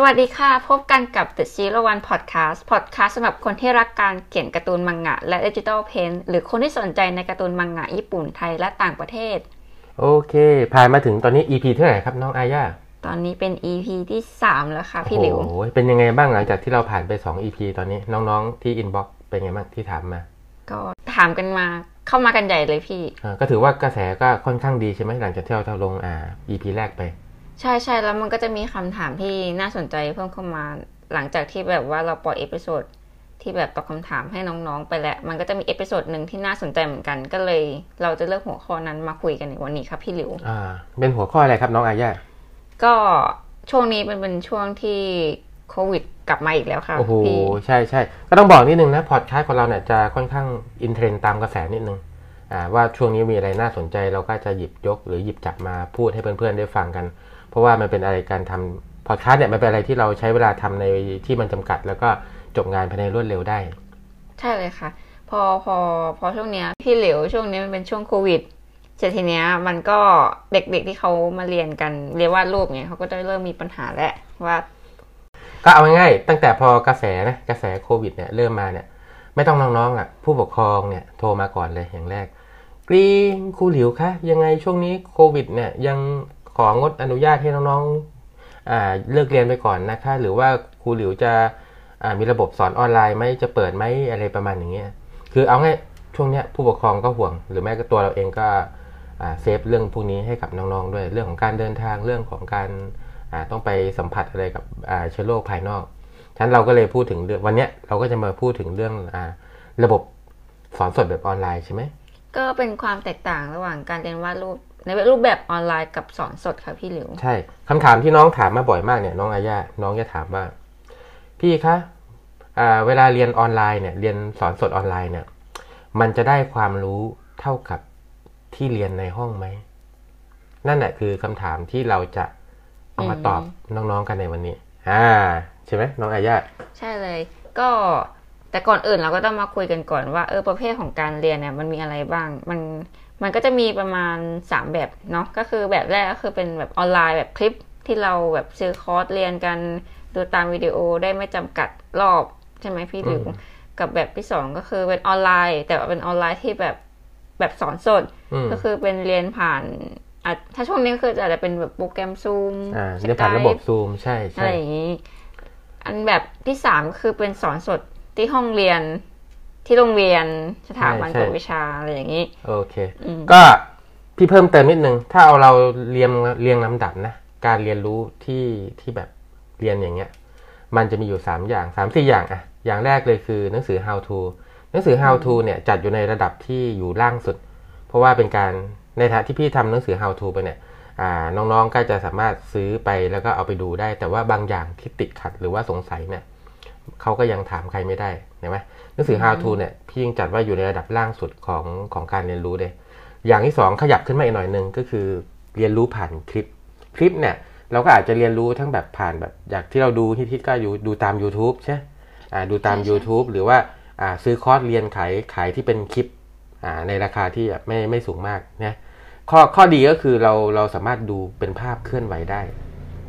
สวัสดีค่ะ พบกันกับ The Zero One Podcast Podcast สำหรับคนที่รักการเขียนการ์ตูนมังงะ และ digital paint หรือคนที่สนใจในการ์ตูนมังงะญี่ปุ่นไทยและต่างประเทศ โอเค ผ่านมาถึงตอนนี้ EP เท่าไหร่ครับน้องอาญาตอนนี้เป็น EP ที่ 3 แล้วค่ะ พี่หลิวโอ้โหเป็นยังไงบ้างหลังจากที่เราผ่านไป 2 EP ตอนนี้น้องๆที่ inbox เป็นไงบ้างที่ถามมา ก็ถามกันมาเข้ามากันใหญ่เลยพี่อ่าก็ถือว่ากระแสก็ค่อนข้างดีใช่ไหมหลังจากที่เราลงอ่า EP แรกไป ใช่ใช่แล้วมันก็จะมีคำถามที่น่าสนใจเพิ่มเข้ามาหลังจากที่แบบว่าเราปล่อย episode ที่แบบตอบคำถามให้น้องๆ ไปแล้ว มันก็จะมี episode หนึ่งที่น่าสนใจเหมือนกัน ก็เลยเราจะเลือกหัวข้อนั้นมาคุยกันในวันนี้ครับพี่หลิวอ่าเป็นหัวข้ออะไรครับน้องอาญาก็ช่วงนี้เป็นเป็นช่วงที่โควิดกลับมาอีกแล้วค่ะโอ้โหพี่ใช่ใช่ก็ต้องบอกนิดนึงนะพอดคาสต์ของเราเนี่ยจะค่อนข้าง in trend ตามกระแสนิดนึงอ่าว่าช่วงนี้มีอะไรน่าสนใจเราก็จะหยิบยกหรือหยิบจับมาพูดให้เพื่อนๆได้ฟังกัน เพราะว่ามันเป็นอะไรการทำพอดคาสต์เนี่ยมันเป็นอะไรที่เราใช้เวลาทำในที่มันจำกัด แล้วก็จบงานภายในรวดเร็วได้ ใช่เลยค่ะ พอพอพอช่วงเนี้ยพี่เหลวช่วงนี้มันเป็นช่วงโควิดเสร็จทีเนี้ยมันก็เด็กๆที่เขามาเรียนกันเรียนวาดรูปเนี่ยเขาก็จะเริ่มมีปัญหาแล้วว่า ก็เอาง่ายๆตั้งแต่พอกระแสนะกระแสโควิดเนี่ยเริ่มมาเนี่ย ไม่ต้องน้องๆอะ ผู้ปกครองเนี่ยโทรมาก่อนเลยอย่างแรกกรีนครูหลิวคะยังไงช่วงนี้โควิดเนี่ยยัง ของดอนุญาตให้น้องๆเลิกเรียนไปก่อนนะคะ หรือว่าครูหลิวจะมีระบบสอนออนไลน์ไหมจะเปิดไหมอะไรประมาณอย่างเงี้ยคือเอาง่ายช่วงเนี้ยผู้ปกครองก็ห่วง หรือแม้ก็ตัวเราเองก็เซฟเรื่องพวกนี้ให้กับน้องๆด้วยเรื่องของการเดินทางเรื่องของการต้องไปสัมผัสอะไรกับเชื้อโรคภายนอกฉะนั้นเราก็เลยพูดถึงเรื่องวันนี้เราก็จะมาพูดถึงเรื่องอระบบสอนสดแบบออนไลน์ใช่ไหมก็เป็นความแตกต่างระหว่างการเรียนวาดรูป ในรูปแบบออนไลน์กับสอนสดค่ะพี่หลิว ใช่คำถามที่น้องถามมาบ่อยมากเนี่ยน้องอาญาน้องจะถามว่า พี่คะอ่าเวลาเรียนออนไลน์เนี่ย เรียนสอนสดออนไลน์เนี่ย มันจะได้ความรู้เท่ากับที่เรียนในห้องไหม นั่นแหละคือคำถามที่เราจะเอามาตอบน้องๆกันในวันนี้ อ่า ใช่ไหมน้องอาญาใช่เลย ก็ แต่ก่อนอื่นเราก็ต้องมาคุยกันก่อนว่าเออประเภทของการเรียนเนี่ยมันมีอะไรบ้าง มันมันก็จะมีประมาณ 3 แบบเนาะก็คือแบบแรกก็คือเป็นแบบออนไลน์แบบคลิปที่เราแบบซื้อคอร์สเรียนกันดูตามวิดีโอได้ไม่จำกัดรอบใช่ไหมพี่หลิวอืมกับแบบที่สองก็คือเป็นออนไลน์ แต่ว่าเป็นออนไลน์ที่แบบแบบสอนสดอืมก็คือเป็นเรียนผ่านอะถ้าช่วงนี้ก็คืออาจจะเป็นแบบโปรแกรมซูมอ่าเรียนผ่านระบบซูมใช่อะใช่ไรอย่างนี้ อันแบบที่สามคือเป็นสอนสด ที่ห้องเรียนที่โรงเรียนสถาบันกวดวิชาอะไรอย่างนี้ โอเคอืมก็พี่เพิ่มเติมนิดนึง ถ้าเอาเราเรียงเรียงลำดับนะ การเรียนรู้ที่ที่แบบเรียนอย่างเงี้ย มันจะมีอยู่สามอย่างสามสี่อย่างอะอย่างแรกเลยคือหนังสือ how to หนังสือ how to เนี่ยจัดอยู่ในระดับที่อยู่ล่างสุด เพราะว่าเป็นการในฐานะที่พี่ทำหนังสือ how to ไปเนี่ยอ่าน้องๆก็จะสามารถซื้อไปแล้วก็เอาไปดูได้ แต่ว่าบางอย่างที่ติดขัดหรือว่าสงสัยเนี่ย เขาก็ยังถามใครไม่ได้เห็นไหมหนังสือ how to เนี่ยพี่ยังจัดว่าอยู่ในระดับล่างสุดของของการเรียนรู้เลยอย่างที่สองขยับขึ้นมาอีกหน่อยหนึ่งก็คือเรียนรู้ผ่านคลิปคลิปเนี่ยเราก็อาจจะเรียนรู้ทั้งแบบผ่านแบบอยากที่เราดูฮิตๆก็อยู่ดูตาม YouTube ใช่อ่าดูตามใช่ใช่ YouTube หรือว่าอ่าซื้อคอร์สเรียนขายขายที่เป็นคลิปอ่าในราคาที่แบบไม่ไม่สูงมากนะข้อข้อดีก็คือเราเราสามารถดูเป็นภาพเคลื่อนไหวได้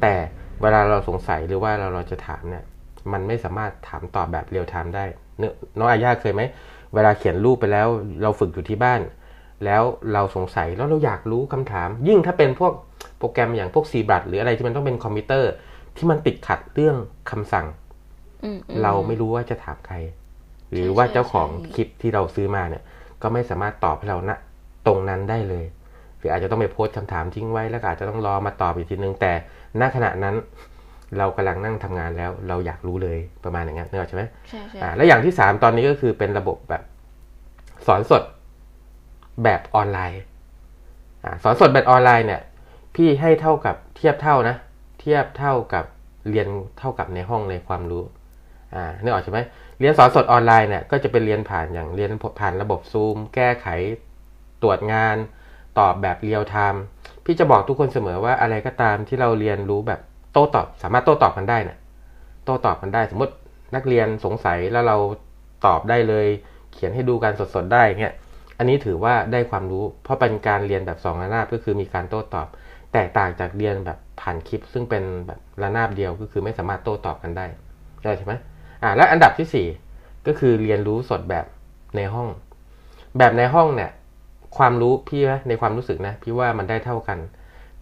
แต่เวลาเราสงสัยหรือว่าเราเราจะถามเนี่ย มันไม่สามารถถามตอบแบบเรียลไทม์ได้เนอะน้องอาญาเคยไหม เวลาเขียนรูปไปแล้ว เราฝึกอยู่ที่บ้าน แล้วเราสงสัยแล้วเราอยากรู้คำถาม ยิ่งถ้าเป็นพวกโปรแกรมอย่างพวก c ีบัตหรืออะไรที่มันต้องเป็นคอมพิวเตอร์ ที่มันติดขัดเรื่องคำสั่งอืมอืเราไม่รู้ว่าจะถามใคร หรือใช่ว่าใช่เจ้าของใช่คลิปที่เราซื้อมาเนี่ย ก็ไม่สามารถตอบให้เราณตรงนั้นได้เลย หรืออาจจะต้องไปโพสต์คำถามทิ้งไว้แล้วก็อาจจะต้องรอมาตอบอีกทีนึงแต่ณขณะนั้น เรากำลังนั่งทำงานแล้ว เราอยากรู้เลยประมาณอย่างเงี้ยนึกออกใช่ไหมใช่ใช่อ่าและอย่างที่สามตอนนี้ก็คือเป็นระบบแบบสอนสดแบบออนไลน์อาสอนสดแบบออนไลน์เนี่ย พี่ให้เท่ากับเทียบเท่านะ เทียบเท่ากับเรียนเท่ากับในห้องในความรู้อ่านึกออกใช่ไหมเรียนสอนสดออนไลน์เนี่ยก็จะเป็นเรียนผ่านอย่างเรียนผ่านระบบซูม แก้ไขตรวจงาน ตอบแบบ real-time พี่จะบอกทุกคนเสมอว่าอะไรก็ตามที่เราเรียนรู้แบบโต้ตอบ สามารถโต้ตอบกันได้เนี่ยโต้ตอบกันได้ สมมตินักเรียนสงสัยแล้วเราตอบได้เลย เขียนให้ดูการสดๆได้เงี้ยอันนี้ถือว่าได้ความรู้ เพราะเป็นการเรียนแบบสองระนาบก็คือมีการโต้ตอบ แตกต่างจากเรียนแบบผ่านคลิป ซึ่งเป็นแบบระนาบเดียวก็คือไม่สามารถโต้ตอบกันได้ใช่ไหมอ่าแล้วอันดับที่สี่ก็คือเรียนรู้สดแบบในห้อง แบบในห้องเนี่ยความรู้พี่ในความรู้สึกนะพี่ว่ามันได้เท่ากัน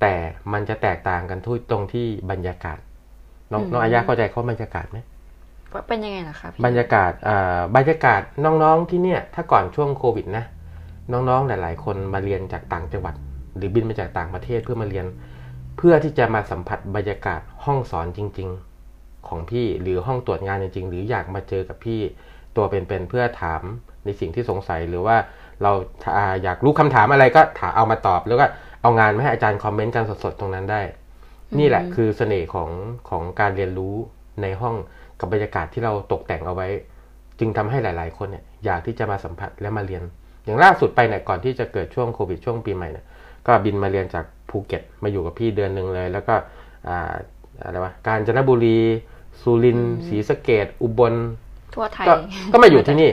แต่มันจะแตกต่างกันทุกตรงที่บรรยากาศ น้องน้องอายาเข้าใจเขาบรรยากาศไหมเป็นยังไงล่ะครับบรรยากาศอ่าบรรยากาศน้องๆที่เนี่ย ถ้าก่อนช่วงโควิดนะ น้องๆหลาย ๆ คนมาเรียนจากต่างจังหวัด หรือบินมาจากต่างประเทศเพื่อมาเรียน เพื่อที่จะมาสัมผัสบรรยากาศห้องสอนจริง ๆ ของพี่หรือห้องตรวจงานจริง ๆ หรืออยากมาเจอกับพี่ตัวเป็นๆเพื่อถามในสิ่งที่สงสัยหรือว่าเราอ่าอยากรู้คำถามอะไรก็ถามเอามาตอบแล้วก็ เอางานมาให้อาจารย์คอมเมนต์กันสดๆตรงนั้นได้ นี่แหละคือเสน่ห์ของของการเรียนรู้ในห้องกับบรรยากาศที่เราตกแต่งเอาไว้ จึงทำให้หลาย ๆ คนเนี่ยอยากที่จะมาสัมผัสและมาเรียน อย่างล่าสุดไปเนี่ยก่อนที่จะเกิดช่วงโควิดช่วงปีใหม่เนี่ยก็บินมาเรียนจากภูเก็ตมาอยู่กับพี่เดือนหนึ่งเลย แล้วก็อ่าอะไรวะกาญจนบุรีสุรินทร์ศรีสะเกดอุบลทั่วไทยก็ก็มาอยู่ที่นี่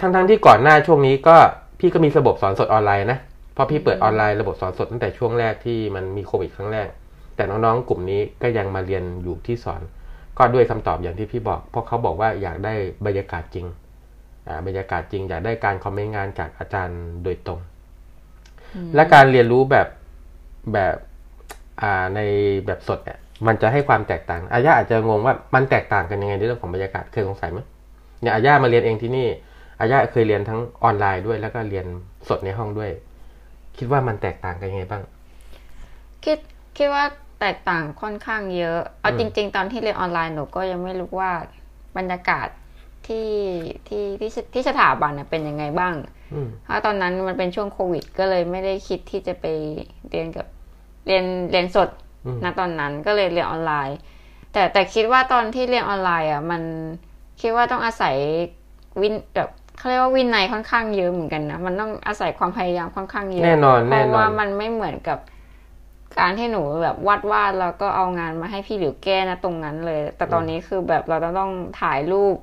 ทั่วไทยทั้งๆที่ก่อนหน้าช่วงนี้ก็พี่ก็มีระบบสอนสดออนไลน์นะ เพราะพี่เปิดออนไลน์ระบบสอนสดตั้งแต่ช่วงแรกที่มันมีโควิดครั้งแรก แต่น้องๆ กลุ่มนี้ก็ยังมาเรียนอยู่ที่สอน ก็ด้วยคำตอบอย่างที่พี่บอก เพราะเขาบอกว่าอยากได้บรรยากาศจริงอ่าบรรยากาศจริง อยากได้การคอมเมนต์งานจากอาจารย์โดยตรง และการเรียนรู้แบบแบบอ่าในแบบสดเนี่ยมันจะให้ความแตกต่างอาญาอาจจะงงว่ามันแตกต่างกันยังไงในเรื่องของบรรยากาศเคยสงสัยไหมเนี่ยอาญามาเรียนเองที่นี่อาญาเคยเรียนทั้งออนไลน์ด้วย แล้วก็เรียนสดในห้องด้วย คิดว่ามันแตกต่างกันยังไงบ้าง คิดคิดว่าแตกต่างค่อนข้างเยอะ เอาจริง ๆ ตอนที่เรียนออนไลน์หนูก็ยังไม่รู้ว่าบรรยากาศที่ที่ที่ที่สถาบันน่ะเป็นยังไงบ้างอืมเพราะตอนนั้นมันเป็นช่วงโควิด ก็เลยไม่ได้คิดที่จะไปเรียนกับเรียนเรียนสดอืมนะตอนนั้นก็เลยเรียนออนไลน์ แต่แต่คิดว่าตอนที่เรียนออนไลน์อะมันคิดว่าต้องอาศัยวินแบบ เขาเรียกว่าวินัยค่อนข้างเยอะเหมือนกันนะ มันต้องอาศัยความพยายามค่อนข้างเยอะแน่นอนเพแน่ราะนอว่านมันไม่เหมือนกับการที่หนูแบบวาดวาดแล้วก็เอางานมาให้พี่หลิวแก้นะตรงนั้นเลย แต่ตอนนี้คือแบบเราต้องต้องถ่ายรูป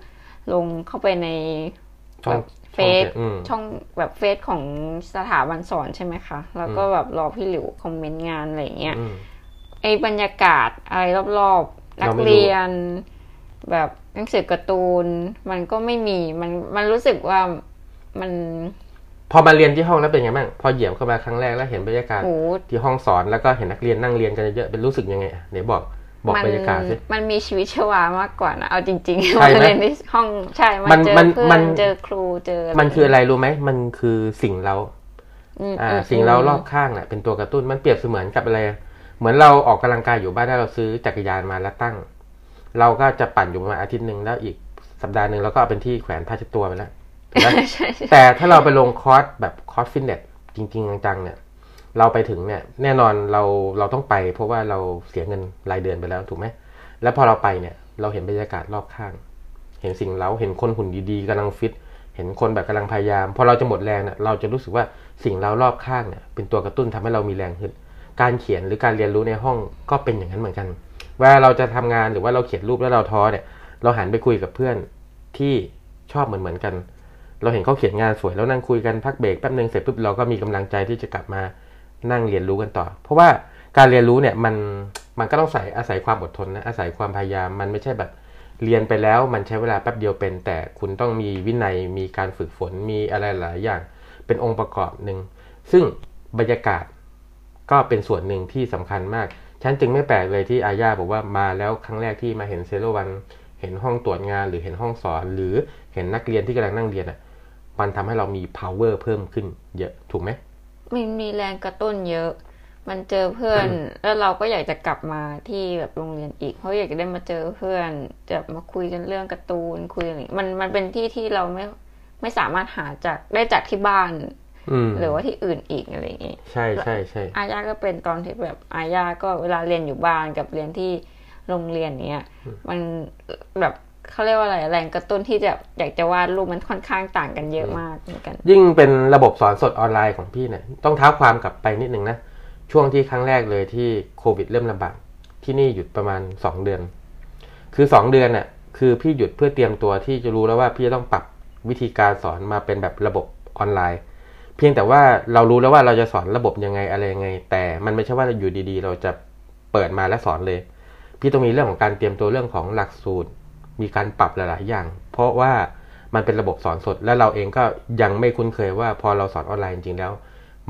ลงเข้าไปในช่องเฟช่องซเจ็ดอืมช่องแบบเฟซของสถาบันสอนใช่ไหมคะ แล้วก็แบบรอพี่หลิวคอมเมนต์งานอะไรอย่างเงี้ยอืมไอ้บรรยากาศอะไรรอบๆ นักเราไม่รู้เรียนแบบ หนังสือการ์ตูน มันก็ไม่มีมันมันรู้สึกว่ามัน พอมาเรียนที่ห้องแล้วเป็นไงบ้างพอเหยียบเข้ามาครั้งแรกแล้วเห็นบรรยากาศโหที่ห้องสอนแล้วก็เห็นนักเรียนนั่งเรียนกันเยอะๆเป็นรู้สึกยังไงอะไหนบอกบอกมับรรยากาศสิมันมีชีวิตชีวามากกว่านะเอาจริงๆใช่ไหมมาเรียนที่ห้องใช่ มัมันนเจอมันเพื่อมันนเจอครูเจอ มันคืออะไรรู้ไหมมันคือสิ่งเรามอ่าอืมสิ่งเร้ารอบข้างเนี่ยเป็นตัวกระตุ้นมันเปรียบเสมือนกับอะไร เหมือนเราออกกำลังกายอยู่บ้านถ้าเราซื้อจักรยานมาแล้วตั้ง เราก็จะปั่นอยู่ประมาณอาทิตย์หนึ่งแล้วอีกสัปดาห์หนึ่งเราก็เอาเป็นที่แขวนผ้าเช็ดตัวไปแล้วถูกไหมใช่ใช่แต่ถ้าเราไปลงคอร์สแบบคอร์สฟิตเนสจริง ๆ จังๆเนี่ยเราไปถึงเนี่ยแน่นอนเราเราต้องไปเพราะว่าเราเสียเงินรายเดือนไปแล้วถูกไหมแล้วพอเราไปเนี่ยเราเห็นบรรยากาศรอบข้าง เห็นสิ่งเร้าเห็นคนหุ่นดีๆกำลังฟิต เห็นคนแบบกำลังพยายามพอเราจะหมดแรงเนี่ยเราจะรู้สึกว่าสิ่งเรารอบข้างเนี่ยเป็นตัวกระตุ้นทำให้เรามีแรงฮึดการเขียนหรือการเรียนรู้ในห้องก็เป็นอย่างนั้นเหมือนกันเวลาเราจะทำงานหรือว่าเราเขียนรูปแล้วเราท้อเนี่ย เราหันไปคุยกับเพื่อนที่ชอบเหมือนเหมือนๆกัน เราเห็นเขาเขียนงานสวยแล้วนั่งคุยกันพักเบรกแป๊บนึงเสร็จปุ๊บเราก็มีกำลังใจที่จะกลับมานั่งเรียนรู้กันต่อ เพราะว่าการเรียนรู้เนี่ยมันมันก็ต้องใส่อาศัยความอดทนนะอาศัยความพยายามมันไม่ใช่แบบเรียนไปแล้วมันใช้เวลาแป๊บเดียวเป็น แต่คุณต้องมีวินัยมีการฝึกฝนมีอะไรหลายอย่าง เป็นองค์ประกอบหนึ่งซึ่งบรรยากาศก็เป็นส่วนหนึ่งที่สำคัญมาก ฉันจึงไม่แปลกเลยที่อาญาบอกว่ามาแล้วครั้งแรกที่มาเห็นเซโรวัน เห็นห้องตรวจงานหรือเห็นห้องสอน หรือเห็นนักเรียนที่กำลังนั่งเรียนอะ มันทำให้เรามี power เพิ่มขึ้น เยอะถูกไหมมันมีแรงกระตุ้นเยอะ มันเจอเพื่อน แล้วเราก็อยากจะกลับมาที่แบบโรงเรียนอีก เพราะอยากจะได้มาเจอเพื่อน จะมาคุยกันเรื่องการ์ตูนคุยอะไรอย่างงี้มันมันเป็นที่ที่เราไม่ไม่สามารถหาจากได้จากที่บ้าน หรือว่าที่อื่นอีกอะไรอย่างงี้ใช่ใช่ใช่อาญาก็เป็นตอนที่แบบอาญาก็เวลาเรียนอยู่บ้านกับเรียนที่โรงเรียนเนี้ยมันแบบเขาเรียกว่าอะไรแรงกระตุ้นที่จะอยากจะวาดรูปมันค่อนข้างต่างกันเยอะมากเหมือนกัน ยิ่งเป็นระบบสอนสดออนไลน์ของพี่เนี่ยต้องเท้าความกลับไปนิดนึงนะช่วงที่ครั้งแรกเลยที่โควิดเริ่มระบาดที่นี่หยุดประมาณสองเดือน คือสองเดือนน่ะคือพี่หยุดเพื่อเตรียมตัวที่จะรู้แล้วว่าพี่จะต้องปรับวิธีการสอนมาเป็นแบบระบบออนไลน์ เพียงแต่ว่าเรารู้แล้วว่าเราจะสอนระบบยังไงอะไรยังไง แต่มันไม่ใช่ว่าเราอยู่ดีๆ เราจะเปิดมาแล้วสอนเลย พี่ต้องมีเรื่องของการเตรียมตัวเรื่องของหลักสูตร มีการปรับหลายๆอย่าง เพราะว่ามันเป็นระบบสอนสด และเราเองก็ยังไม่คุ้นเคยว่าพอเราสอนออนไลน์จริงๆแล้ว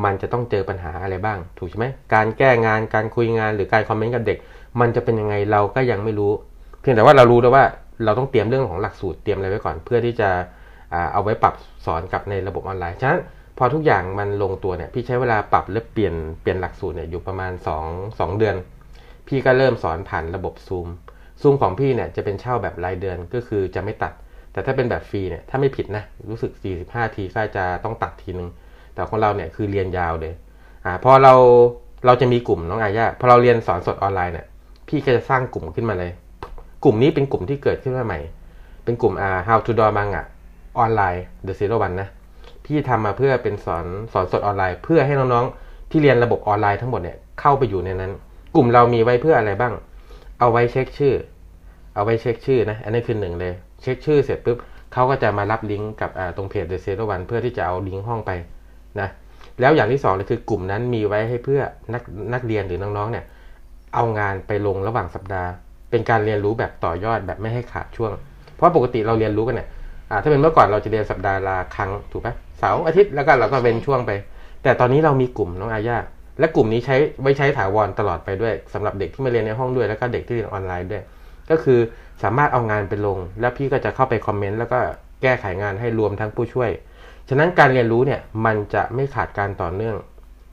มันจะต้องเจอปัญหาอะไรบ้าง ถูกใช่ไหมการแก้งานการคุยงานหรือการคอมเมนต์กับเด็ก มันจะเป็นยังไงเราก็ยังไม่รู้ เพียงแต่ว่าเรารู้แล้วว่าเราต้องเตรียมเรื่องของหลักสูตรเตรียมอะไรไว้ก่อน เพื่อที่จะเอาไว้ปรับสอนกับในระบบออนไลน์ฉะนั้น พอทุกอย่างมันลงตัวเนี่ย พี่ใช้เวลาปรับและเปลี่ยนเปลี่ยนหลักสูตรเนี่ยอยู่ประมาณ2 2เดือน พี่ก็เริ่มสอนผ่านระบบซูมซูมของพี่เนี่ยจะเป็นเช่าแบบรายเดือนก็คือจะไม่ตัด แต่ถ้าเป็นแบบฟรีเนี่ยถ้าไม่ผิดนะรู้สึก 45 ทีก็จะต้องตัดทีนึง แต่ของเราเนี่ยคือเรียนยาวเลยอ่าพอเราเราจะมีกลุ่มน้องอายาพอเราเรียนสอนสดออนไลน์เนี่ยพี่ก็จะสร้างกลุ่มขึ้นมาเลย กลุ่มนี้เป็นกลุ่มที่เกิดขึ้นมาใหม่ เป็นกลุ่มอ่า how to draw manga ออนไลน์ the zero one นะ พี่ทำมาเพื่อเป็นสอนสอนสดออนไลน์ เพื่อให้น้องๆที่เรียนระบบออนไลน์ทั้งหมดเนี่ยเข้าไปอยู่ในนั้น กลุ่มเรามีไว้เพื่ออะไรบ้าง เอาไว้เช็คชื่อ เอาไว้เช็คชื่อนะ อันนี้คือหนึ่งเลย เช็คชื่อเสร็จปุ๊บเขาก็จะมารับลิงก์กับตรงเพจ The Zero One เพื่อที่จะเอาลิงก์ห้องไปนะแล้วอย่างที่สองเลยคือกลุ่มนั้นมีไว้ให้เพื่อนักนักเรียนหรือน้องๆเนี่ยเอางานไปลงระหว่างสัปดาห์ เป็นการเรียนรู้แบบต่อยอดแบบไม่ให้ขาดช่วง เพราะปกติเราเรียนรู้กันเนี่ย ถ้าเป็นเมื่อก่อนเราจะเรียนสัปดาห์ละครั้งถูกไหมเสาร์อาทิตย์แล้วก็เราก็เป็นช่วงไป แต่ตอนนี้เรามีกลุ่มน้องอาญาและกลุ่มนี้ใช้ไว้ใช้ถาวรตลอดไปด้วยสำหรับเด็กที่มาเรียนในห้องด้วยแล้วก็เด็กที่เรียนออนไลน์ด้วย ก็คือสามารถเอางานไปลง แล้วพี่ก็จะเข้าไปคอมเมนต์แล้วก็แก้ไขงานให้รวมทั้งผู้ช่วย ฉะนั้นการเรียนรู้เนี่ยมันจะไม่ขาดการต่อเนื่อง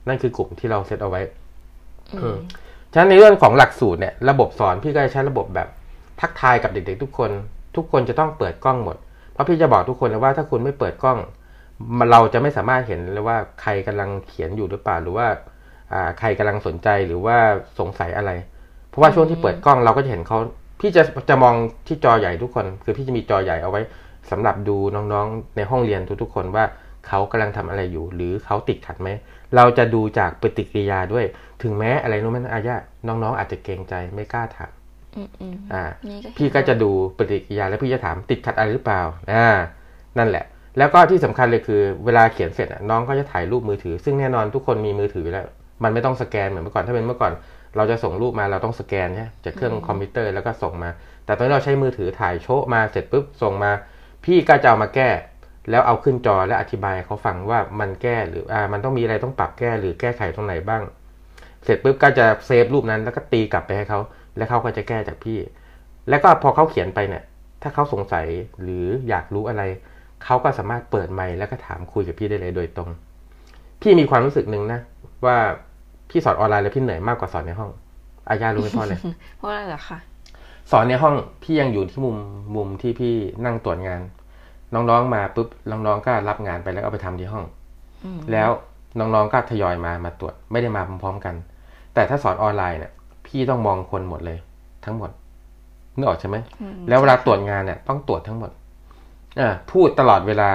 นั่นคือกลุ่มที่เราเซตเอาไว้ฉะนั้นในเรื่องของหลักสูตรเนี่ยระบบสอนพี่ก็จะใช้ระบบแบบทักทายกับเด็ก ๆ ทุกคน ทุกคนจะต้องเปิดกล้องหมด เพราะพี่จะบอกทุกคนเลยว่าถ้าคุณไม่เปิดกล้อง เราจะไม่สามารถเห็นเลยว่าใครกำลังเขียนอยู่หรือเปล่าหรือว่าใครกำลังสนใจหรือว่าสงสัยอะไร เพราะว่าช่วงที่เปิดกล้องเราก็จะเห็นเขาพี่จะจะมองที่จอใหญ่ทุกคน คือพี่จะมีจอใหญ่เอาไว้สำหรับดูน้องๆในห้องเรียนทุกๆคนว่าเขากำลังทำอะไรอยู่ หรือเขาติดขัดไหม เราจะดูจากปฏิกิริยาด้วย ถึงแม้อะไรนู้นมันอาญาน้องๆ อาจจะเกรงใจไม่กล้าถาม อ่า พี่ก็จะดูปฏิกิริยาแล้วพี่จะถามติดขัดอะไรหรือเปล่าอ่านั่นแหละ แล้วก็ที่สำคัญเลยคือ เวลาเขียนเสร็จน้องก็จะถ่ายรูปมือถือ ซึ่งแน่นอนทุกคนมีมือถือแล้ว มันไม่ต้องสแกนเหมือนเมื่อก่อนถ้าเป็นเมื่อก่อน เราจะส่งรูปมาเราต้องสแกนใช่จากเครื่องคอมพิวเตอร์แล้วก็ส่งมา แต่ตอนนี้เราใช้มือถือถ่ายโชว์มาเสร็จปุ๊บส่งมา พี่ก็จะเอามาแก้ แล้วเอาขึ้นจอและอธิบายเขาฟังว่ามันแก้หรืออ่ามันต้องมีอะไรต้องปรับแก้หรือแก้ไขตรงไหนบ้าง เสร็จปุ๊บก็จะ save รูปนั้นแล้วก็ตีกลับไปให้เขา แล้วเขาก็จะแก้จากพี่ แล้วก็พอเขาเขียนไปเนี่ย ถ้าเขาสงสัยหรืออยากรู้อะไร เขาก็สามารถเปิดไมค์แล้วก็ถามคุยกับพี่ได้เลยโดยตรง พี่มีความรู้สึกหนึ่งนะ ว่าพี่สอนออนไลน์แล้วพี่เหนื่อยมากกว่าสอนในห้อง อาญารู้ไหมพ่อเลยเพราะอะไรเหรอคะสอนในห้องพี่ยังอยู่ที่มุมมุมที่พี่นั่งตรวจงาน น้องๆมาปุ๊บน้องๆก็รับงานไปแล้วเอาไปทำที่ห้องแล้วน้องๆก็ทยอยมามาตรวจไม่ได้มาพร้อมๆกัน แต่ถ้าสอนออนไลน์เนี่ย พี่ต้องมองคนหมดเลย ทั้งหมดนึกออกใช่ไหมแล้วเวลาตรวจงานเนี่ยต้องตรวจทั้งหมดอ่าพูดตลอดเวลา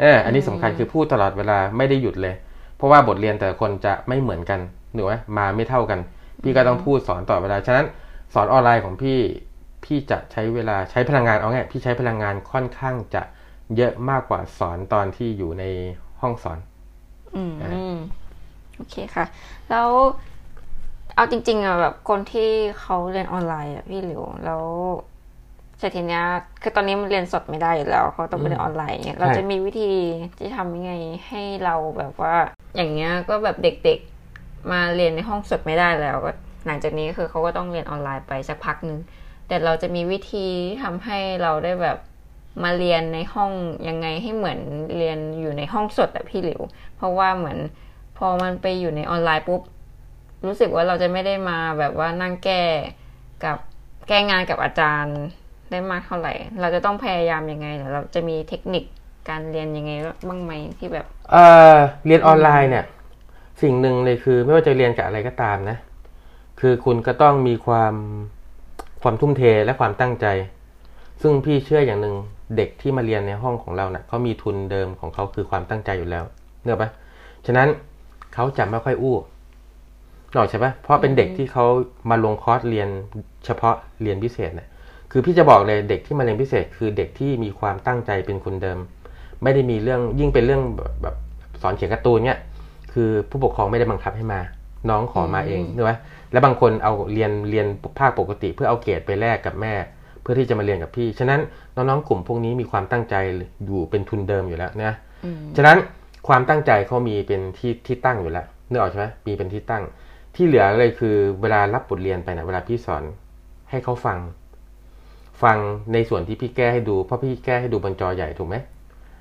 เอออันนี้สำคัญคือพูดตลอดเวลาไม่ได้หยุดเลย เพราะว่าบทเรียนแต่คนจะไม่เหมือนกันหนูไหมมาไม่เท่ากัน พี่ก็ต้องพูดสอนต่อเวลาฉะนั้นสอนออนไลน์ของพี่พี่จะใช้เวลาใช้พลังงานเอาไงพี่ใช้พลังงานค่อนข้างจะเยอะมากกว่าสอนตอนที่อยู่ในห้องสอน อืมโอเคค่ะ แล้ว เอาจริง ๆอะแบบคนที่เขาเรียนออนไลน์อะพี่หลิวแล้วแต่ทีเนี้ยคือตอนนี้มันเรียนสดไม่ได้อยู่แล้วเขาต้องไปเรียนออนไลน์เนี่ยเราจะมีวิธีที่ทำยังไงให้เราแบบว่า อย่างเงี้ยก็แบบเด็กๆมาเรียนในห้องสดไม่ได้แล้วก็หลังจากนี้คือเขาก็ต้องเรียนออนไลน์ไปสักพักนึงแต่เราจะมีวิธีทำให้เราได้แบบมาเรียนในห้องยังไงให้เหมือนเรียนอยู่ในห้องสดอะพี่หลิว เพราะว่าเหมือนพอมันไปอยู่ในออนไลน์ปุ๊บ รู้สึกว่าเราจะไม่ได้มาแบบว่านั่งแก้กับแก้งานกับอาจารย์ได้มากเท่าไหร่ เราจะต้องพยายามยังไงหรือเราจะมีเทคนิคการเรียนยังไงบ้างไหมที่แบบ เออเรียนออนไลน์เนี่ย สิ่งหนึ่งเลยคือไม่ว่าจะเรียนกับอะไรก็ตามนะ คือคุณก็ต้องมีความความทุ่มเทและความตั้งใจ ซึ่งพี่เชื่ออย่างหนึ่งเด็กที่มาเรียนในห้องของเราเนะ่ะเขามีทุนเดิมของเขาคือความตั้งใจอยู่แล้วเนอะปะฉะนั้นเขาจะไม่ค่อยอู้ นอกใช่ปะเพราะเป็นเด็กที่เขามาลงคอร์สเรียนเฉพาะเรียนพิเศษเนะี่ยคือพี่จะบอกเลยเด็กที่มาเรียนพิเศษ คือเด็กที่มีความตั้งใจเป็นคนเดิม ไม่ได้มีเรื่องยิ่งเป็นเรื่องแบบสอนเขียนการ์ตูนเนี่ยคือผู้ปกครองไม่ได้บังคับให้มา น้องขอมาเองใช่ไหมแล้วบางคนเอาเรียนเรียนภาคปกติ เพื่อเอาเกรดไปแลกกับแม่ เพื่อที่จะมาเรียนกับพี่ ฉะนั้นน้องๆกลุ่มพวกนี้มีความตั้งใจอยู่เป็นทุนเดิมอยู่แล้วนะอืมฉะนั้นความตั้งใจเขามีเป็นที่ที่ตั้งอยู่แล้วนึกออกใช่ไหมมีเป็นที่ตั้ง ที่เหลือเลยคือเวลารับบทเรียนไปนะเวลาพี่สอนให้เขาฟัง ฟังในส่วนที่พี่แก้ให้ดู เพราะพี่แก้ให้ดูบนจอใหญ่ถูกไหม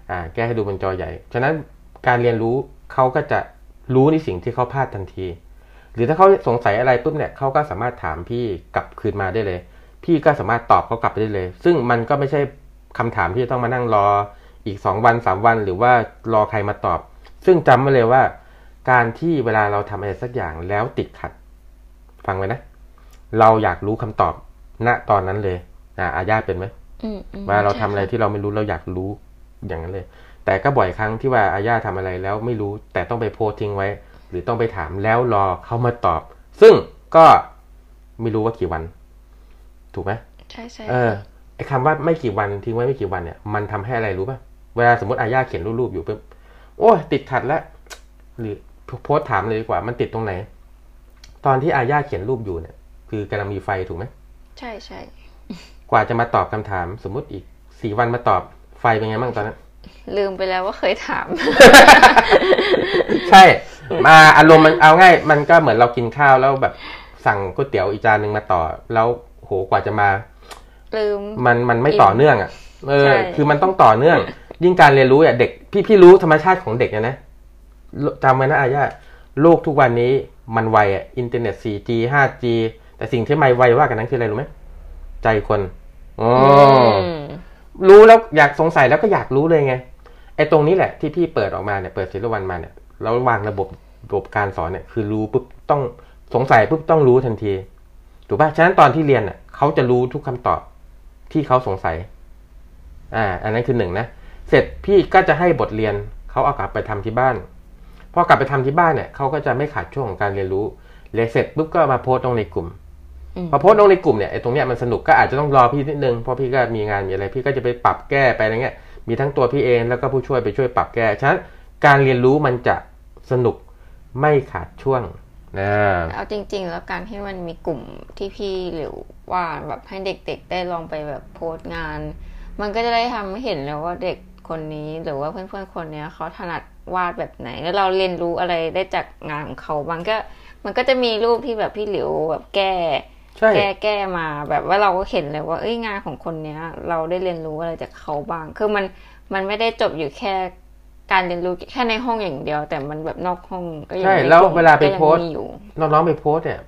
อ่า แก้ให้ดูบนจอใหญ่ ฉะนั้นการเรียนรู้เขาก็จะรู้ในสิ่งที่เขาพลาดทันที หรือถ้าเขาสงสัยอะไรปุ๊บเนี่ยเขาก็สามารถถามพี่กลับคืนมาได้เลย พี่ก็สามารถตอบเขากลับไปได้เลย ซึ่งมันก็ไม่ใช่คำถามที่จะต้องมานั่งรออีกสองวันสามวัน หรือว่ารอใครมาตอบ ซึ่งจำไว้เลยว่า การที่เวลาเราทำอะไรสักอย่างแล้วติดขัด ฟังไว้นะ เราอยากรู้คำตอบ ณตอนนั้นเลย อ่าอาญาเป็นไหมอืมอืมเวลาเราทำใช่อะไรที่เราไม่รู้เราอยากรู้อย่างนั้นเลย แต่ก็บ่อยครั้งที่ว่าอาญาทำอะไรแล้วไม่รู้ แต่ต้องไปโพสต์ทิ้งไว้ หรือต้องไปถามแล้วรอเขามาตอบ ซึ่งก็ไม่รู้ว่ากี่วัน ถูกไหมใช่ใช่เออไอ้คำว่าไม่กี่วันทิ้งไว้ไม่กี่วันเนี่ยมันทำให้อะไรรู้ป่ะเวลาสมมติอาญาเขียนรูปๆอยู่ปุ๊บโอ้ยติดขัดแล้วหรือ โพสต์ถามเลยดีกว่า มันติดตรงไหน ตอนที่อาญาเขียนรูปอยู่เนี่ย คือกำลังมีไฟถูกไหม ใช่ใช่ กว่าจะมาตอบคำถาม สมมุติอีกสี่วันมาตอบไฟเป็นไงบ้างตอนนั้น ลืมไปแล้วว่าเคยถาม ใช่ มาอารมณ์มันเอาง่าย มันก็เหมือนเรากินข้าวแล้วแบบสั่งก๋วยเตี๋ยวอีกจานหนึ่งมาต่อ แล้วโหกว่าจะมา ลืม มันมันไม่ต่อเนื่องอะ เออใช่คือมันต้องต่อเนื่อง ยิ่งการเรียนรู้อะเด็ก พี่พี่รู้ธรรมชาติของเด็กเนี่ยนะ จำไว้นะอาญาโลกทุกวันนี้มันไวอะอินเทอร์เน็ต 4G 5G แต่สิ่งที่ไม่ไวว่ากันนั้นคืออะไรรู้ไหมใจคนอ๋อออืมรู้แล้วอยากสงสัยแล้วก็อยากรู้เลยไงไอ้ตรงนี้แหละที่พี่เปิดออกมาเนี่ยเปิดศิลวันมาเนี่ยแล้ววางระบบระบบการสอนเนี่ยคือรู้ปุ๊บต้องสงสัยปุ๊บต้องรู้ทันทีถูกป่ะฉะนั้นตอนที่เรียนเน่ะเขาจะรู้ทุกคำตอบที่เขาสงสัย อ่า อันนั้นคือหนึ่งนะเสร็จพี่ก็จะให้บทเรียนเขาเอากลับไปทำที่บ้าน พอกลับไปทำที่บ้านเนี่ยเขาก็จะไม่ขาดช่วงของการเรียนรู้เรียนเสร็จปุ๊บก็มาโพสต์ลงในกลุ่มพอโพสต์ลงในกลุ่มเนี่ยไอ้ตรงเนี้ยมันสนุกก็อาจจะต้องรอพี่นิดนึงเพราะพี่ก็มีงานมีอะไร พี่ก็จะไปปรับแก้ไปอะไรเงี้ยมีทั้งตัวพี่เองแล้วก็ผู้ช่วยไปช่วยปรับแก้ฉะนั้นการเรียนรู้มันจะสนุกไม่ขาดช่วงนะเอาจริง ๆ แล้วการที่มันมีกลุ่มที่พี่หรือว่าแบบให้เด็กๆ ได้ลองไปแบบโพสต์งาน มันก็จะได้ทำให้เห็นแล้วว่าเด็กคนนี้หรือว่าเพื่อนๆคนเนี้ยเขาถนัด วาดแบบไหน แล้วเราเรียนรู้อะไรได้จากงานของเขาบางก็มันก็จะมีรูปที่แบบพี่หลิวแบบแก้ใช่แก้แก้มาแบบว่าเราก็เห็นเลยว่าเอ้ยงานของคนเนี้ย เราได้เรียนรู้อะไรจากเขาบ้าง คือมันมันไม่ได้จบอยู่แค่การเรียนรู้แค่ในห้องอย่างเดียว แต่มันแบบนอกห้องก็ยังใช่ในแล้วกมเวลาไปก็ยังโพสต์มีอยู่น้องๆไปโพสต์เนี่ย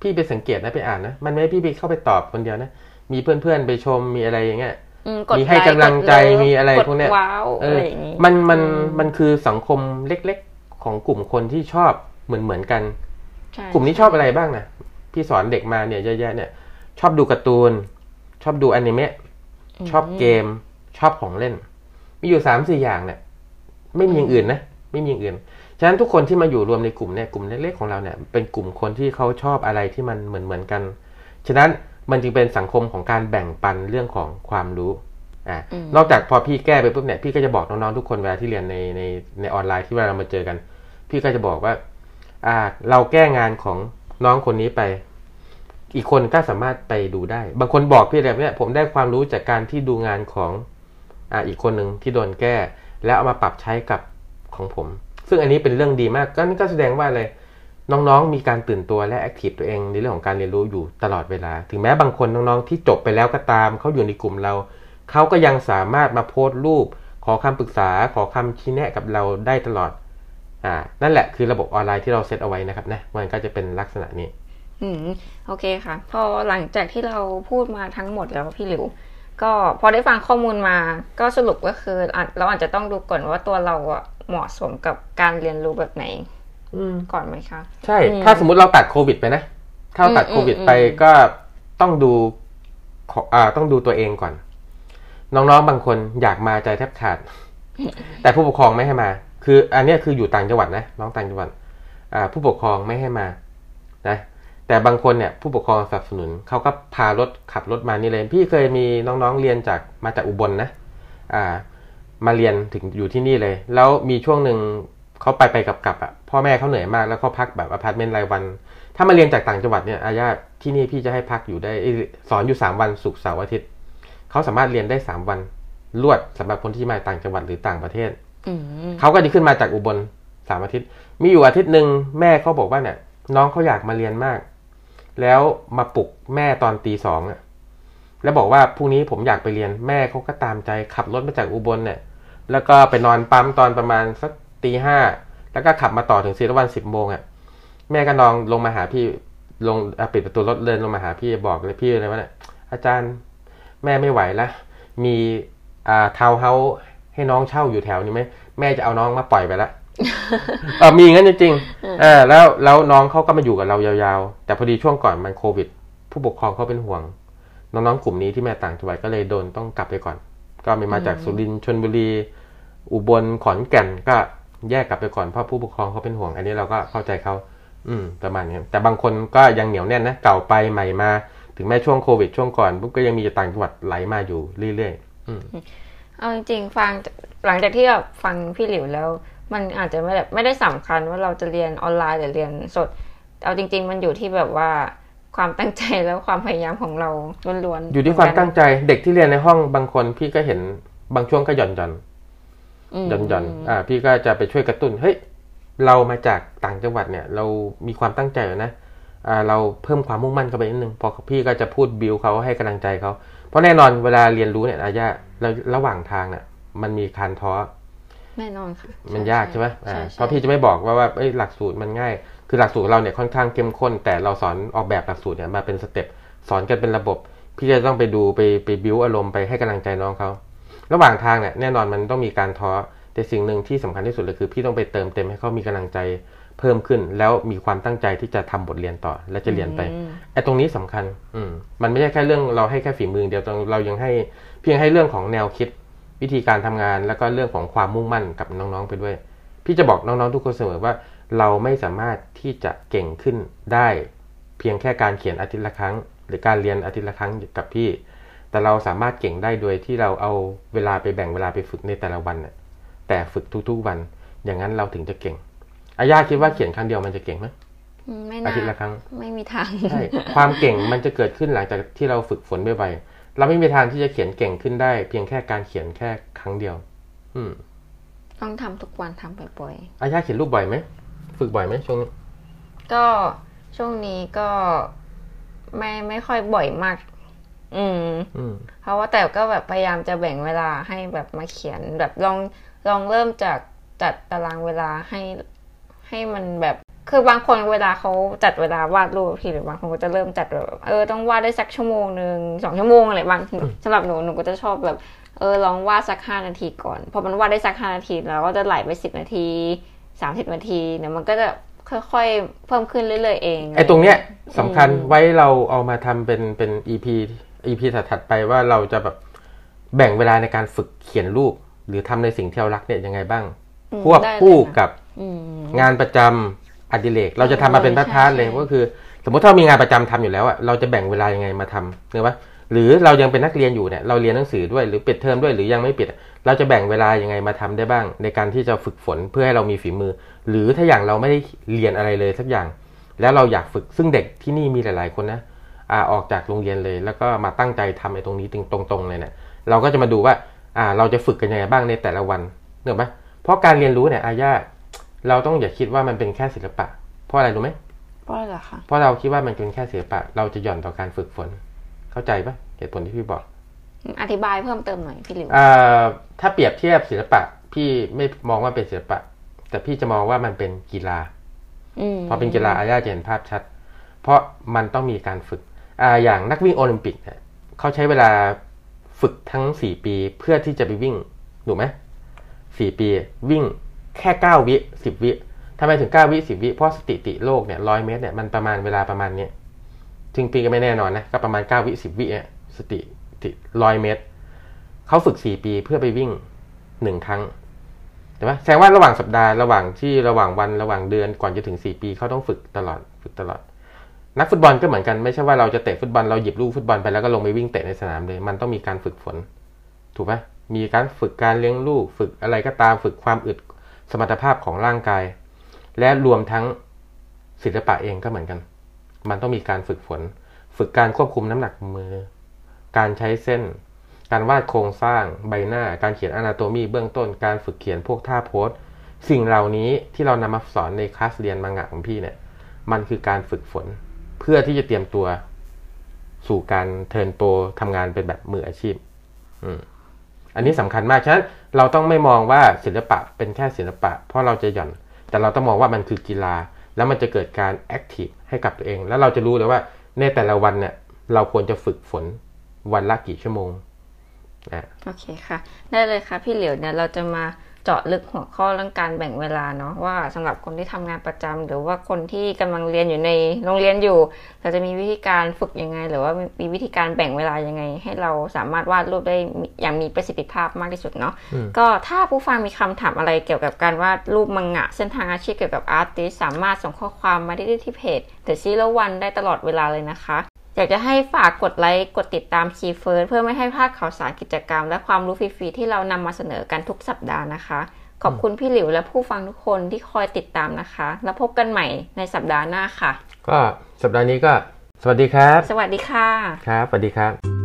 พี่ไปสังเกตนะไปอ่านนะมันไม่ได้พี่ไปเข้าไปตอบคนเดียวนะมีเพื่อนๆไปชมมีอะไรอย่างเงี้ยอื มกดมีให้ไลค์กำลังใจดเลิฟมีอะไรกดพวกเนี้ยว้าวเออะอไรอย่างงี้มันมันอืมมันคือสังคมเล็กๆของกลุ่มคนที่ชอบเหมือนเหมือนกันใช่กลุ่มนี้ชอบอะไรบ้างนะพี่สอนเด็กมาเนี่ยเยอะแยะเนี่ย ชอบดูการ์ตูน ชอบดูอนิเมะชอบเกม ชอบของเล่น มีอยู่สามสี่อย่างเนี่ย ไม่มีอย่างอื่นนะไม่มีอย่างอื่นฉะนั้นทุกคนที่มาอยู่รวมในกลุ่มเนี่ยกลุ่มเล็กๆของเราเนี่ยเป็นกลุ่มคนที่เขาชอบอะไรที่มันเหมือนเหมือนๆกัน ฉะนั้น มันจึงเป็นสังคมของการแบ่งปันเรื่องของความรู้อ่าอืมนอกจากพอพี่แก้ไปปุ๊บเนี่ยพี่ก็จะบอกน้องๆทุกคนเวลาที่เรียนในในในออนไลน์ที่เวลาเรามาเจอกัน พี่ก็จะบอกว่า อ่า เราแก้งานของน้องคนนี้ไป อีกคนก็สามารถไปดูได้ บางคนบอกพี่แบบเนี้ยผมได้ความรู้จากการที่ดูงานของ อ่าอีกคนหนึ่งที่โดนแก้ แล้วเอามาปรับใช้กับของผม ซึ่งอันนี้เป็นเรื่องดีมากก็นั่นก็แสดงว่าเลย น้องๆ มีการตื่นตัวและแอคทีฟตัวเองในเรื่องของการเรียนรู้อยู่ตลอดเวลา ถึงแม้บางคนน้องๆ ที่จบไปแล้วก็ตาม เขาอยู่ในกลุ่มเรา เขาก็ยังสามารถมาโพสต์รูป ขอคำปรึกษา ขอคำชี้แนะกับเราได้ตลอด อ่า นั่นแหละคือระบบออนไลน์ที่เราเซตเอาไว้นะครับนะ มันก็จะเป็นลักษณะนี้ อืม โอเคค่ะ พอหลังจากที่เราพูดมาทั้งหมดแล้วพี่หลิว ก็พอได้ฟังข้อมูลมา ก็สรุปก็คือเราอาจจะต้องดูก่อนว่าตัวเราอะเหมาะสมกับการเรียนรู้แบบไหน ก่อนไหมคะ ใช่อืมถ้าสมมุติเราตัดโควิดไปนะ ถ้าเราตัดอืมโควิดอืมไปก็ต้องดูขออ่าต้องดูตัวเองก่อน น้องๆบางคนอยากมาใจแทบขาด แต่ผู้ปกครองไม่ให้มา คือ อันเนี้ยคืออยู่ต่างจังหวัดนะน้องต่างจังหวัดอ่าผู้ปกครองไม่ให้มานะแต่บางคนเนี่ยผู้ปกครองสนับสนุนเขาก็พารถขับรถมานี่เลย พี่เคยมีน้องๆเรียนจากมาจากอุบลนะอ่า มาเรียนถึงอยู่ที่นี่เลย แล้วมีช่วงหนึ่งเขาไปไปกลับกลับๆอะ พ่อแม่เขาเหนื่อยมากแล้วเขาพักแบบอพาร์ตเมนต์รายวัน ถ้ามาเรียนจากต่างจังหวัดเนี่ยอาญาที่นี่พี่จะให้พักอยู่ได้เอ้ยสอนอยู่สามวันศุกร์เสาร์อาทิตย์เขาสามารถเรียนได้สามวันรวดสำหรับคนที่มาต่างจังหวัดหรือต่างประเทศอืมเขาก็จะขึ้นมาจากอุบลสามอาทิตย์ มีอยู่อาทิตย์หนึ่งแม่เขาบอกว่าเนี่ย น้องเขาอยากมาเรียนมาก แล้วมาปลุกแม่ตอนตีสองอะ แล้วบอกว่าพรุ่งนี้ผมอยากไปเรียนแม่เขาก็ตามใจขับรถมาจากอุบลเนี่ย แล้วก็ไปนอนปั๊มตอนประมาณสักตีห้า แล้วก็ขับมาต่อถึงศิรวันสิบโมงอะแม่ก็นองลงมาหาพี่ลงอะปิดประตูรถเดินลงมาหาพี่บอกเลยพี่เลยว่าเนี่ยอาจารย์แม่ไม่ไหวแล้วมีอ่าทาวน์เฮาส์ให้น้องเช่าอยู่แถวนี้ไหมแม่จะเอาน้องมาปล่อยไปละเออมีงั้นจริงๆเออแล้วแล้วน้องเขาก็มาอยู่กับเรายาวๆ แต่พอดีช่วงก่อนมันโควิด ผู้ปกครองเขาเป็นห่วง น้องๆกลุ่มนี้ที่แม่ต่างจังหวัดก็เลยโดนต้องกลับไปก่อน ก็มีมาจากสุรินทร์ชนบุรี อุบลขอนแก่นก็ แยกกลับไปก่อนเพราะผู้ปกครองเขาเป็นห่วง อันนี้เราก็เข้าใจเขาอืมประมาณนี้แต่บางคนก็ยังเหนียวแน่นนะเก่าไปใหม่มา ถึงแม้ช่วงโควิดช่วงก่อนปุ๊บก็ยังมีจากต่างจังหวัดไหลมาอยู่เรื่อยๆอืมเอาจริงๆฟังหลังจากที่แบบฟังพี่หลิวแล้ว มันอาจจะไม่แบบไม่ได้สำคัญว่าเราจะเรียนออนไลน์หรือเรียนสด เอาจริง ๆ มันอยู่ที่แบบว่าความตั้งใจแล้วความพยายามของเราล้วนๆอยู่ที่ความตั้งใจเด็กที่เรียนในห้องบางคนพี่ก็เห็นบางช่วงก็หย่อนหย่อนอืม หย่อนหย่อนอ่า พี่ก็จะไปช่วยกระตุ้น เฮ้ย เรามาจากต่างจังหวัดเนี่ย เรามีความตั้งใจนะอ่าเราเพิ่มความมุ่งมั่นเข้าไปนิดนึง พอพี่ก็จะพูดบิวเขาให้กำลังใจเขา เพราะแน่นอนเวลาเรียนรู้เนี่ยอาญาเราระหว่างทางเนี่ยมันมีการท้อ แน่นอนค่ะ มันยากใช่ไหมอ่าใช่เพราะพี่จะไม่บอกว่าว่าเอ้ยหลักสูตรมันง่าย คือหลักสูตรของเราเนี่ยค่อนข้างเข้มข้น แต่เราสอนออกแบบหลักสูตรเนี่ยมาเป็นสเต็ป สอนกันเป็นระบบ พี่จะต้องไปดูไปไปบิวอารมณ์ไปให้กำลังใจน้องเขา ระหว่างทางเนี่ยแน่นอนมันต้องมีการท้อแต่สิ่งหนึ่งที่สำคัญที่สุดเลยคือพี่ต้องไปเติมเต็มให้เขามีกำลังใจเพิ่มขึ้น แล้วมีความตั้งใจที่จะทำบทเรียนต่อและจะเรียนไปอืมไอ้ตรงนี้สำคัญ อืมมันไม่ใช่แค่เรื่องเราให้แค่ฝีมือเดียวเรายังให้เพียงให้เรื่องของแนวคิดวิธีการทำงานแล้วก็เรื่องของความมุ่งมั่นกับน้องๆไปด้วย พี่จะบอกน้องๆทุกคนเสมอว่า เราไม่สามารถที่จะเก่งขึ้นได้ เพียงแค่การเขียนอาทิตย์ละครั้ง หรือการเรียนอาทิตย์ละครั้งกับพี่ แต่เราสามารถเก่งได้โดยที่เราเอาเวลาไปแบ่งเวลาไปฝึกในแต่ละวันน่ะแต่ฝึกทุกๆวัน อย่างนั้นเราถึงจะเก่งอาญาคิดว่าเขียนครั้งเดียวมันจะเก่งไหมอืมไม่อาน่าทิตย์ละครั้งไม่มีทางใช่ความเก่งมันจะเกิดขึ้นหลังจากที่เราฝึกฝนไปๆเราไม่มีทางที่จะเขียนเก่งขึ้นได้ เพียงแค่การเขียนแค่ครั้งเดียว อืมต้องทำทุกวันทำบ่อยอาญาเขียนรูปบ่อยไหมฝึกบ่อยไหมช่วงนี้ๆก็ช่วงนี้ก็ไม่ไม่ค่อยบ่อยมาก อืมอืมเพราะว่าแต่ก็แบบพยายามจะแบ่งเวลาให้แบบมาเขียนแบบลองลองเริ่มจากจัดตารางเวลาให้ให้มันแบบคือบางคนเวลาเขาจัดเวลาวาดรูปพี่หรือบางคนก็จะเริ่มจัดแบบเออต้องวาดได้สักชั่วโมงหนึ่งสองชั่วโมงอะไรบางสำหรับหนูหนูก็จะชอบแบบเออลองวาดสักห้านาทีก่อนพอมันวาดได้สักห้านาทีแล้วก็จะไหลไปสิบนาทีสามสิบนาทีเดี๋ยวมันก็จะค่อยๆเพิ่มขึ้นเรื่อยๆเองไอ้ตรงเนี้ยสำคัญไว้เราเอามาทำเป็นเป็น EP EP ถัดๆไปว่าเราจะแบบแบ่งเวลาในการฝึกเขียนรูป หรือทำในสิ่งที่เรารักเนี่ยยังไงบ้างอืมควบได้เลยคู่นะกับอืมงานประจำอดิเรกเราจะทำมาเป็นใช่พาร์ทๆเลยใช่ก็คือ สมมติถ้ามีงานประจำทำอยู่แล้วอะเราจะแบ่งเวลายังไงมาทำเนี่ยว่าหรือเรายังเป็นนักเรียนอยู่เนี่ยเราเรียนหนังสือด้วยหรือปิดเทอมด้วยหรือยังไม่ปิด เราจะแบ่งเวลายังไงมาทำได้บ้าง ในการที่จะฝึกฝนเพื่อให้เรามีฝีมือ หรือถ้าอย่างเราไม่ได้เรียนอะไรเลยสักอย่าง แล้วเราอยากฝึกซึ่งเด็กที่นี่มีหลาย ๆคนนะ อ่าออกจากโรงเรียนเลย แล้วก็มาตั้งใจทำไอ้ตรงนี้ตรงๆเลยเนี่ยเราก็จะมาดูว่าอ่าเราจะฝึกกันยังไงบ้างในแต่ละวันเนกอะไหมเพราะการเรียนรู้เนี่ยอาญาเราต้องอย่าคิดว่ามันเป็นแค่ศิลปะ เพราะอะไรรู้ไหมเพราะอะไรเหรอคะเพราะเราคิดว่ามันเป็นแค่ศิลปะ เราจะหย่อนต่อการฝึกฝน เข้าใจปะเหตุผลที่พี่บอก อธิบายเพิ่มเติมหน่อยพี่หลิวอ่าถ้าเปรียบเทียบศิลปะ พี่ไม่มองว่าเป็นศิลปะ แต่พี่จะมองว่ามันเป็นกีฬามพอเป็นกีฬาอาญาจะเห็นภาพชัด เพราะมันต้องมีการฝึก อย่างนักวิ่งโอลิมปิกเนี่ยเขาใช้เวลาฝึกทั้งสี่ปีเพื่อที่จะไปวิ่งถูกไหมสี่ปีวิ่งแค่เก้าวิสิบวิทำไมถึงเก้าวิสิบวิ เพราะสถิติโลกเนี่ยร้อยเมตรเนี่ยมันประมาณเวลาประมาณเนี้ยถึงปีก็ไม่แน่นอนนะ ก็ประมาณเก้าวิสิบวิเนี่ยสถิติร้อยเมตร เขาฝึกสี่ปีเพื่อไปวิ่งหนึ่งครั้งแต่ว่าแสดงว่าระหว่างสัปดาห์ระหว่างที่ระหว่างวันระหว่างเดือนก่อนจะถึงสี่ปีเขาต้องฝึกตลอดฝึกตลอด นักฟุตบอลก็เหมือนกันไม่ใช่ว่าเราจะเตะฟุตบอลเราหยิบลูกฟุตบอลไปแล้วก็ลงไปวิ่งเตะในสนามเลย มันต้องมีการฝึกฝน ถูกไหมมีการฝึกการเลี้ยงลูก ฝึกอะไรก็ตามฝึกความอึดสมรรถภาพของร่างกาย และรวมทั้งศิลปะเองก็เหมือนกัน มันต้องมีการฝึกฝน ฝึกการควบคุมน้ำหนักมือ การใช้เส้น การวาดโครงสร้างใบหน้า การเขียนอนาโตมีเบื้องต้น การฝึกเขียนพวกท่าโพสสิ่งเหล่านี้ที่เรานำมาสอนในคลาสเรียนมังงะของพี่เนี่ย มันคือการฝึกฝน เพื่อที่จะเตรียมตัวสู่การ turn pro ทำงานเป็นแบบมืออาชีพอันนี้สำคัญมาก ฉะนั้นเราต้องไม่มองว่าศิลปะเป็นแค่ศิลปะ เพราะเราจะหย่อน แต่เราต้องมองว่ามันคือกีฬา แล้วมันจะเกิดการ active ให้กับตัวเอง แล้วเราจะรู้เลยว่าในแต่ละวันเนี่ย เราควรจะฝึกฝนวันละกี่ชั่วโมงอะโอเคค่ะ ได้เลยค่ะ พี่เหลียวเนี่ยเราจะมา เจาะลึกหัวข้อเรื่องการแบ่งเวลาเนาะว่าสำหรับคนที่ทำงานประจำหรือว่าคนที่กำลังเรียนอยู่ในโรงเรียนอยู่ เราจะมีวิธีการฝึกยังไง หรือว่ามีวิธีการแบ่งเวลายังไง ให้เราสามารถวาดรูปได้อย่างมีประสิทธิภาพมากที่สุดเนาะก็ถ้าผู้ฟังมีคำถามอะไรเกี่ยวกับการวาดรูปมังงะ เส้นทางอาชีพเกี่ยวกับอาร์ติสสามารถส่งข้อความมาได้ที่เพจ The Zero One ได้ตลอดเวลาเลยนะคะ อยากจะให้ฝากกดไลค์ กดติดตาม Key First เพื่อไม่ให้พลาดข่าวสารกิจกรรม และความรู้ฟรีๆที่เรานำมาเสนอกันทุกสัปดาห์นะคะ ขอบคุณพี่หลิวและผู้ฟังทุกคนที่คอยติดตามนะคะ แล้วพบกันใหม่ในสัปดาห์หน้าค่ะ ก็สัปดาห์นี้ก็ สวัสดีครับ สวัสดีค่ะ ครับ สวัสดีครับ